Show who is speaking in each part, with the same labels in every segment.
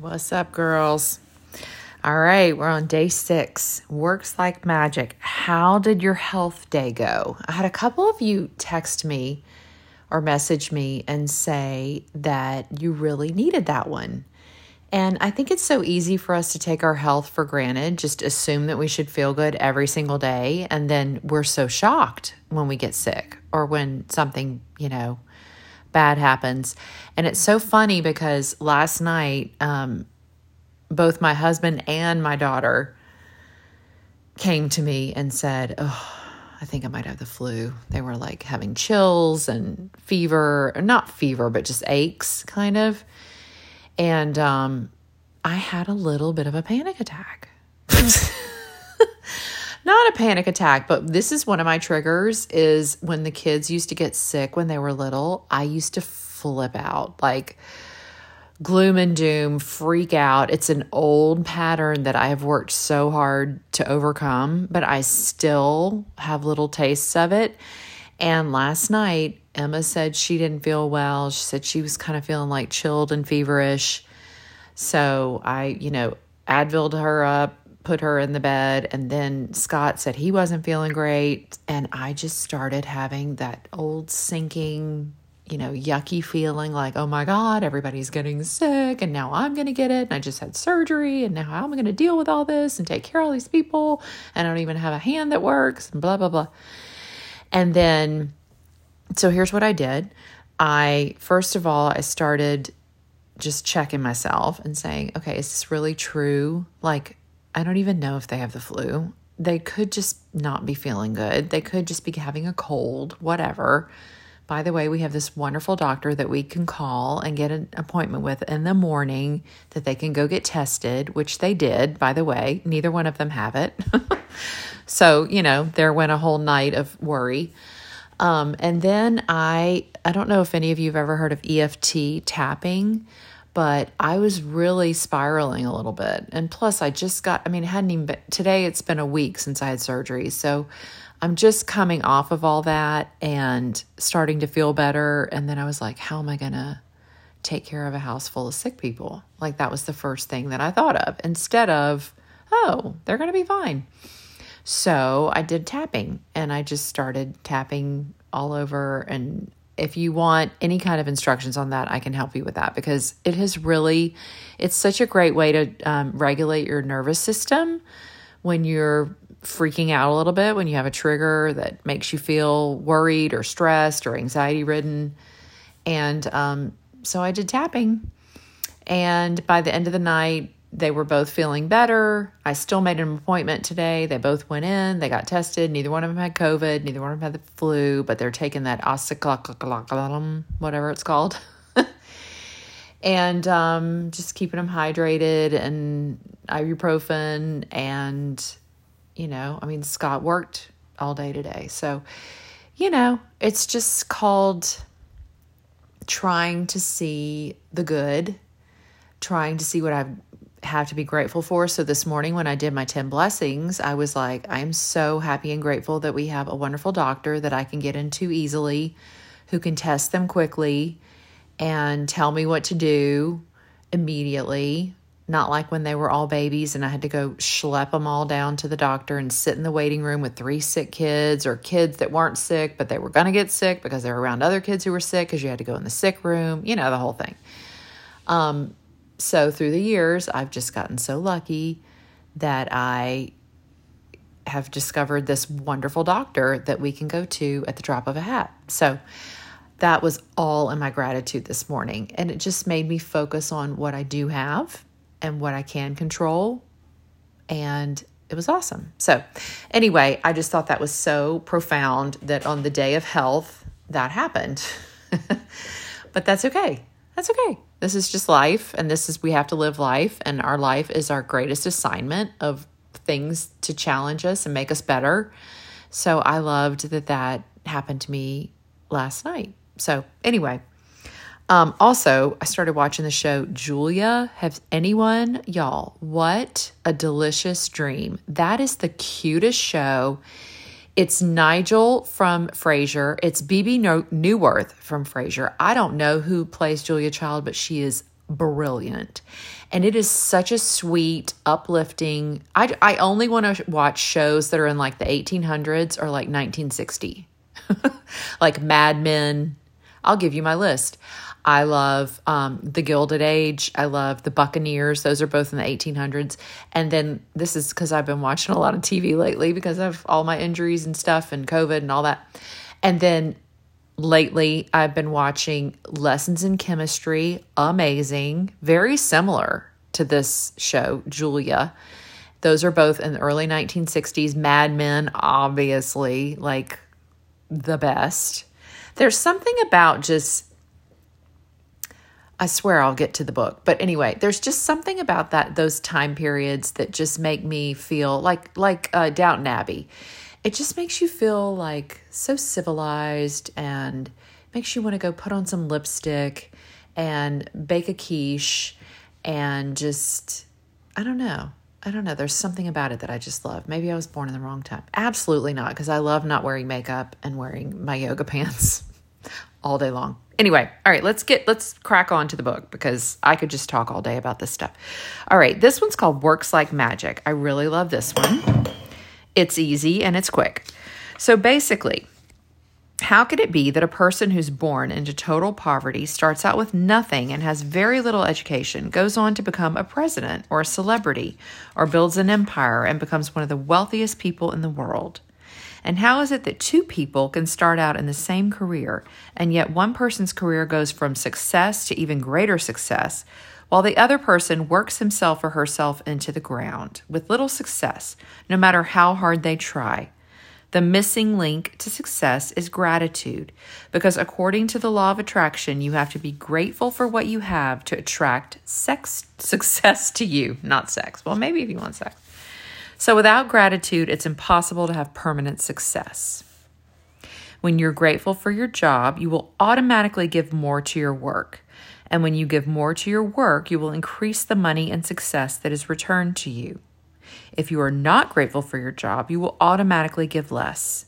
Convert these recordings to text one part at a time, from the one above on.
Speaker 1: What's up, girls? All right, we're on day six. Works like magic. How did your health day go? I had a couple of you text me or message me and say that you really needed that one. And I think it's so easy for us to take our health for granted, just assume that we should feel good every single day. And then we're so shocked when we get sick or when something, you know, bad happens. And it's so funny because last night, um, both my husband and my daughter came to me and said, Oh, I think I might have the flu. They were like having chills and fever, not fever, but just aches, kind of. And um, I had a little bit of a panic attack. not a panic attack, but this is one of my triggers is when the kids used to get sick when they were little, I used to flip out. Like gloom and doom, freak out. It's an old pattern that I have worked so hard to overcome, but I still have little tastes of it. And last night, Emma said she didn't feel well. She said she was kind of feeling like chilled and feverish. So I, you know, Advilled her up, put her in the bed, and then Scott said he wasn't feeling great. And I just started having that old sinking you know, yucky feeling like, oh my God, everybody's getting sick and now I'm going to get it. And I just had surgery and now how am I going to deal with all this and take care of all these people? And I don't even have a hand that works and blah, blah, blah. And then, so here's what I did. I, first of all, I started just checking myself and saying, okay, is this really true? Like, I don't even know if they have the flu. They could just not be feeling good. They could just be having a cold, whatever by the way, we have this wonderful doctor that we can call and get an appointment with in the morning that they can go get tested, which they did, by the way. Neither one of them have it. so, you know, there went a whole night of worry. Um, and then I, I don't know if any of you have ever heard of EFT tapping, but I was really spiraling a little bit. And plus, I just got, I mean, it hadn't even been, today it's been a week since I had surgery. So I'm just coming off of all that and starting to feel better. And then I was like, how am I going to take care of a house full of sick people? Like, that was the first thing that I thought of instead of, oh, they're going to be fine. So I did tapping and I just started tapping all over. And if you want any kind of instructions on that, I can help you with that because it has really, it's such a great way to um, regulate your nervous system when you're freaking out a little bit when you have a trigger that makes you feel worried or stressed or anxiety ridden. And um, so I did tapping. And by the end of the night, they were both feeling better. I still made an appointment today. They both went in, they got tested. Neither one of them had COVID, neither one of them had the flu, but they're taking that oxycodone, whatever it's called. and um, just keeping them hydrated and ibuprofen and you know, I mean, Scott worked all day today. So, you know, it's just called trying to see the good, trying to see what I have to be grateful for. So this morning when I did my 10 blessings, I was like, I'm so happy and grateful that we have a wonderful doctor that I can get into easily, who can test them quickly and tell me what to do immediately not like when they were all babies and I had to go schlep them all down to the doctor and sit in the waiting room with three sick kids or kids that weren't sick, but they were going to get sick because they were around other kids who were sick because you had to go in the sick room, you know, the whole thing. Um, so through the years, I've just gotten so lucky that I have discovered this wonderful doctor that we can go to at the drop of a hat. So that was all in my gratitude this morning. And it just made me focus on what I do have and what I can control. And it was awesome. So, anyway, I just thought that was so profound that on the day of health, that happened. but that's okay. That's okay. This is just life, and this is we have to live life, and our life is our greatest assignment of things to challenge us and make us better. So, I loved that that happened to me last night. So, anyway, um, also, I started watching the show Julia. Have anyone, y'all, what a delicious dream. That is the cutest show. It's Nigel from Frasier. It's Bebe Neuwirth from Frasier. I don't know who plays Julia Child, but she is brilliant. And it is such a sweet, uplifting. I, I only want to watch shows that are in like the 1800s or like 1960, like Mad Men. I'll give you my list. I love um, the Gilded Age. I love the Buccaneers. Those are both in the 1800s. And then this is because I've been watching a lot of TV lately because of all my injuries and stuff and COVID and all that. And then lately, I've been watching Lessons in Chemistry. Amazing. Very similar to this show, Julia. Those are both in the early 1960s. Mad Men, obviously, like the best. There's something about just I swear I'll get to the book. But anyway, there's just something about that those time periods that just make me feel like like uh, Downton Abbey. It just makes you feel like so civilized and makes you want to go put on some lipstick and bake a quiche and just I don't know. I don't know. There's something about it that I just love. Maybe I was born in the wrong time. Absolutely not, because I love not wearing makeup and wearing my yoga pants all day long. Anyway, all right, let's get let's crack on to the book because I could just talk all day about this stuff. All right, this one's called Works Like Magic. I really love this one. It's easy and it's quick. So basically, how could it be that a person who's born into total poverty starts out with nothing and has very little education, goes on to become a president or a celebrity, or builds an empire and becomes one of the wealthiest people in the world? And how is it that two people can start out in the same career, and yet one person's career goes from success to even greater success, while the other person works himself or herself into the ground with little success, no matter how hard they try? The missing link to success is gratitude, because according to the law of attraction, you have to be grateful for what you have to attract sex success to you, not sex. Well, maybe if you want sex. So without gratitude, it's impossible to have permanent success. When you're grateful for your job, you will automatically give more to your work. And when you give more to your work, you will increase the money and success that is returned to you. If you are not grateful for your job, you will automatically give less.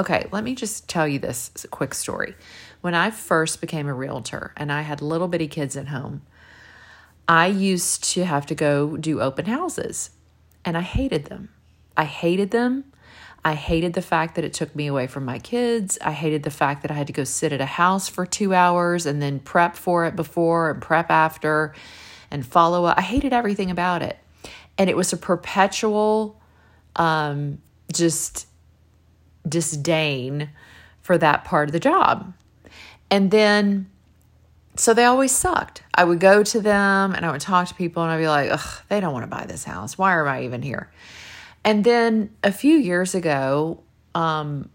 Speaker 1: Okay, let me just tell you this quick story. When I first became a realtor and I had little bitty kids at home, I used to have to go do open houses and I hated them. I hated them. I hated the fact that it took me away from my kids. I hated the fact that I had to go sit at a house for two hours and then prep for it before and prep after and follow up. I hated everything about it. And it was a perpetual, um, just disdain for that part of the job. And then so they always sucked. I would go to them and I would talk to people and I'd be like, ugh, they don't want to buy this house. Why am I even here? And then a few years ago, um,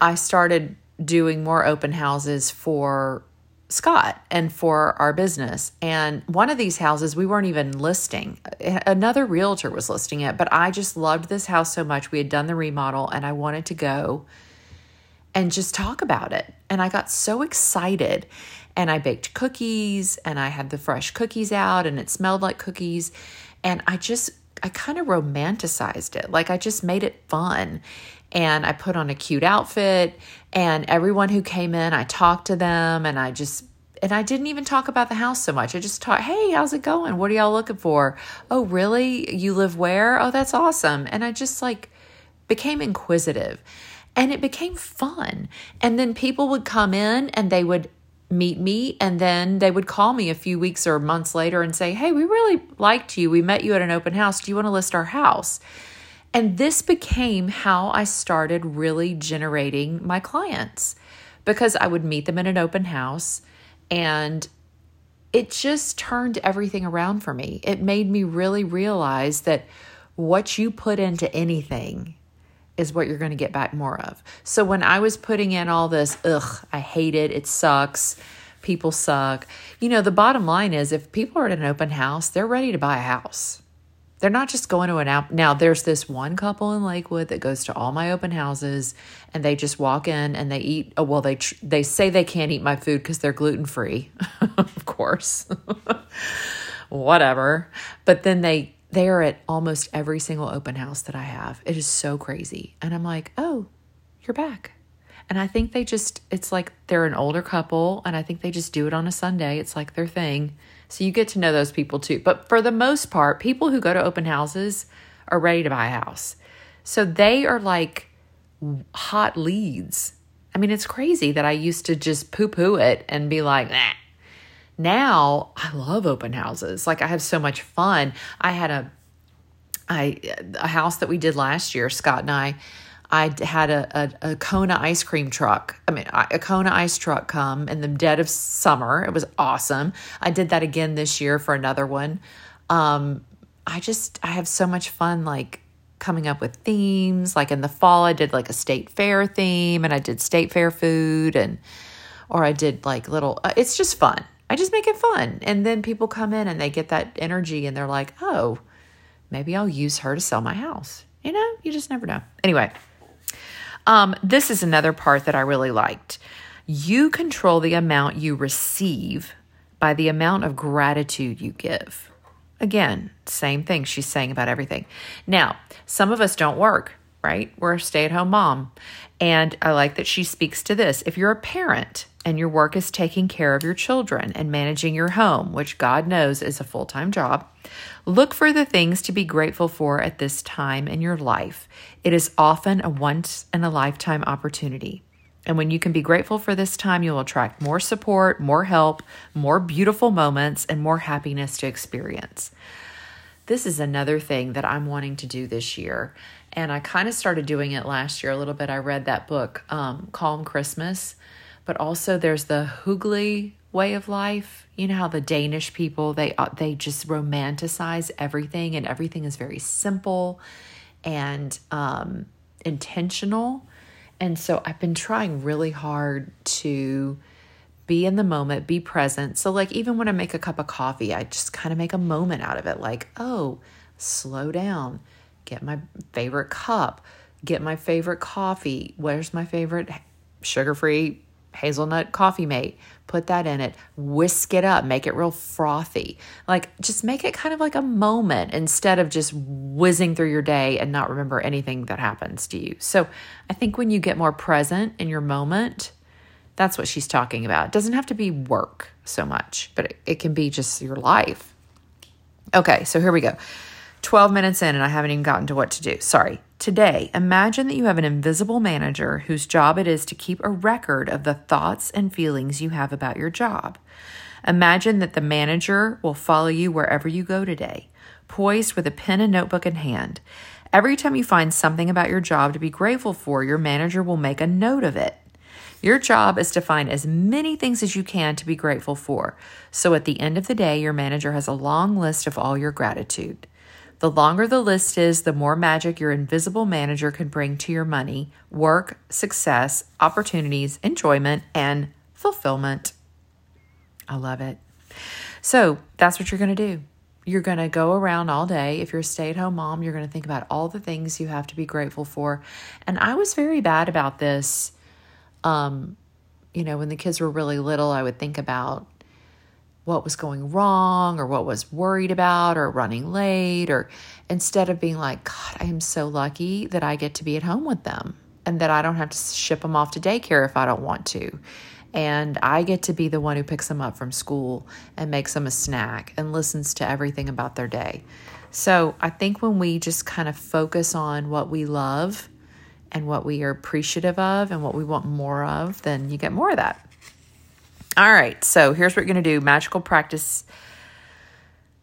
Speaker 1: I started doing more open houses for Scott and for our business. And one of these houses we weren't even listing. Another realtor was listing it, but I just loved this house so much. We had done the remodel and I wanted to go and just talk about it. And I got so excited and I baked cookies and I had the fresh cookies out and it smelled like cookies. And I just, I kind of romanticized it. Like I just made it fun. And I put on a cute outfit and everyone who came in, I talked to them and I just, and I didn't even talk about the house so much. I just talked, hey, how's it going? What are y'all looking for? Oh, really? You live where? Oh, that's awesome. And I just like became inquisitive and it became fun. And then people would come in and they would meet me and then they would call me a few weeks or months later and say, "Hey, we really liked you. We met you at an open house. Do you want to list our house?" And this became how I started really generating my clients because I would meet them in an open house and it just turned everything around for me. It made me really realize that what you put into anything is what you're going to get back more of. So when I was putting in all this, ugh, I hate it, it sucks, people suck. You know, the bottom line is if people are at an open house, they're ready to buy a house. They're not just going to an out. Now, there's this one couple in Lakewood that goes to all my open houses, and they just walk in and they eat. Oh, well, they tr- they say they can't eat my food because they're gluten free, of course. Whatever, but then they they are at almost every single open house that I have. It is so crazy. And I'm like, oh, you're back. And I think they just, it's like they're an older couple, and I think they just do it on a Sunday. It's like their thing. So you get to know those people too. But for the most part, people who go to open houses are ready to buy a house. So they are like hot leads. I mean, it's crazy that I used to just poo poo it and be like, nah. Now I love open houses. Like I have so much fun. I had a I a house that we did last year, Scott and I I had a, a, a, Kona ice cream truck. I mean, a Kona ice truck come in the dead of summer. It was awesome. I did that again this year for another one. Um, I just, I have so much fun like coming up with themes. Like in the fall, I did like a state fair theme and I did state fair food and, or I did like little, uh, it's just fun. I just make it fun. And then people come in and they get that energy and they're like, oh, maybe I'll use her to sell my house. You know, you just never know. Anyway. Um, this is another part that I really liked. You control the amount you receive by the amount of gratitude you give. Again, same thing she's saying about everything. Now, some of us don't work, right? We're a stay at home mom. And I like that she speaks to this. If you're a parent and your work is taking care of your children and managing your home, which God knows is a full time job, Look for the things to be grateful for at this time in your life. It is often a once in a lifetime opportunity. And when you can be grateful for this time, you'll attract more support, more help, more beautiful moments, and more happiness to experience. This is another thing that I'm wanting to do this year. And I kind of started doing it last year a little bit. I read that book, um, Calm Christmas, but also there's the Hygge way of life. You know how the Danish people they uh, they just romanticize everything and everything is very simple and um, intentional. And so I've been trying really hard to be in the moment, be present. So like even when I make a cup of coffee, I just kind of make a moment out of it like, "Oh, slow down. Get my favorite cup. Get my favorite coffee. Where's my favorite sugar-free hazelnut coffee mate, put that in it, whisk it up, make it real frothy. Like just make it kind of like a moment instead of just whizzing through your day and not remember anything that happens to you. So I think when you get more present in your moment, that's what she's talking about. It doesn't have to be work so much, but it, it can be just your life. Okay, so here we go. 12 minutes in, and I haven't even gotten to what to do. Sorry. Today, imagine that you have an invisible manager whose job it is to keep a record of the thoughts and feelings you have about your job. Imagine that the manager will follow you wherever you go today, poised with a pen and notebook in hand. Every time you find something about your job to be grateful for, your manager will make a note of it. Your job is to find as many things as you can to be grateful for. So at the end of the day, your manager has a long list of all your gratitude. The longer the list is, the more magic your invisible manager can bring to your money, work, success, opportunities, enjoyment, and fulfillment. I love it. So that's what you're going to do. You're going to go around all day. If you're a stay at home mom, you're going to think about all the things you have to be grateful for. And I was very bad about this. Um, you know, when the kids were really little, I would think about what was going wrong or what was worried about or running late or instead of being like god i am so lucky that i get to be at home with them and that i don't have to ship them off to daycare if i don't want to. And i get to be the one who picks them up from school and makes them a snack and listens to everything about their day. So i think when we just kind of focus on what we love and what we are appreciative of and what we want more of then you get more of that all right, so here's what you're going to do magical practice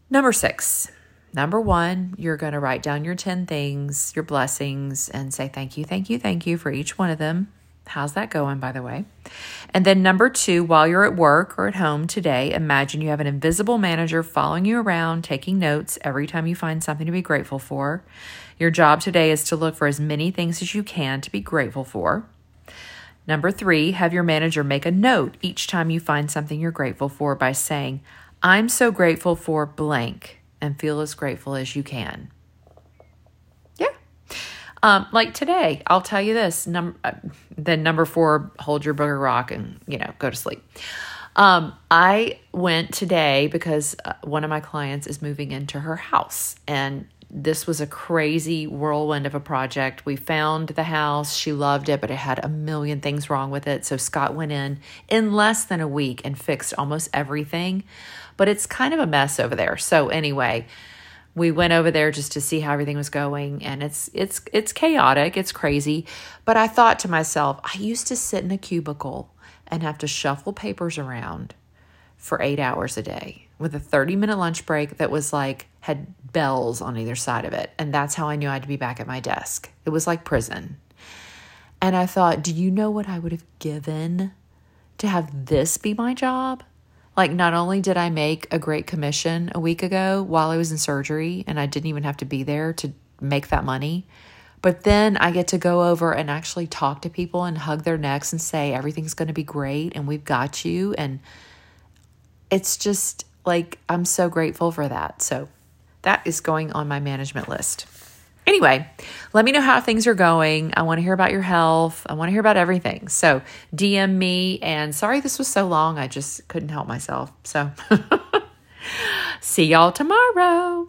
Speaker 1: number six. Number one, you're going to write down your 10 things, your blessings, and say thank you, thank you, thank you for each one of them. How's that going, by the way? And then number two, while you're at work or at home today, imagine you have an invisible manager following you around, taking notes every time you find something to be grateful for. Your job today is to look for as many things as you can to be grateful for. Number three, have your manager make a note each time you find something you're grateful for by saying, I'm so grateful for blank, and feel as grateful as you can. Yeah. Um, like today, I'll tell you this. Num- uh, then number four, hold your booger rock and, you know, go to sleep. Um, I went today because uh, one of my clients is moving into her house and this was a crazy whirlwind of a project. We found the house. She loved it, but it had a million things wrong with it. So Scott went in in less than a week and fixed almost everything. But it's kind of a mess over there. So anyway, we went over there just to see how everything was going and it's it's it's chaotic, it's crazy. But I thought to myself, I used to sit in a cubicle and have to shuffle papers around for 8 hours a day with a 30 minute lunch break that was like had bells on either side of it. And that's how I knew I had to be back at my desk. It was like prison. And I thought, do you know what I would have given to have this be my job? Like, not only did I make a great commission a week ago while I was in surgery, and I didn't even have to be there to make that money, but then I get to go over and actually talk to people and hug their necks and say, everything's going to be great and we've got you. And it's just like, I'm so grateful for that. So, that is going on my management list. Anyway, let me know how things are going. I want to hear about your health. I want to hear about everything. So DM me. And sorry this was so long. I just couldn't help myself. So see y'all tomorrow.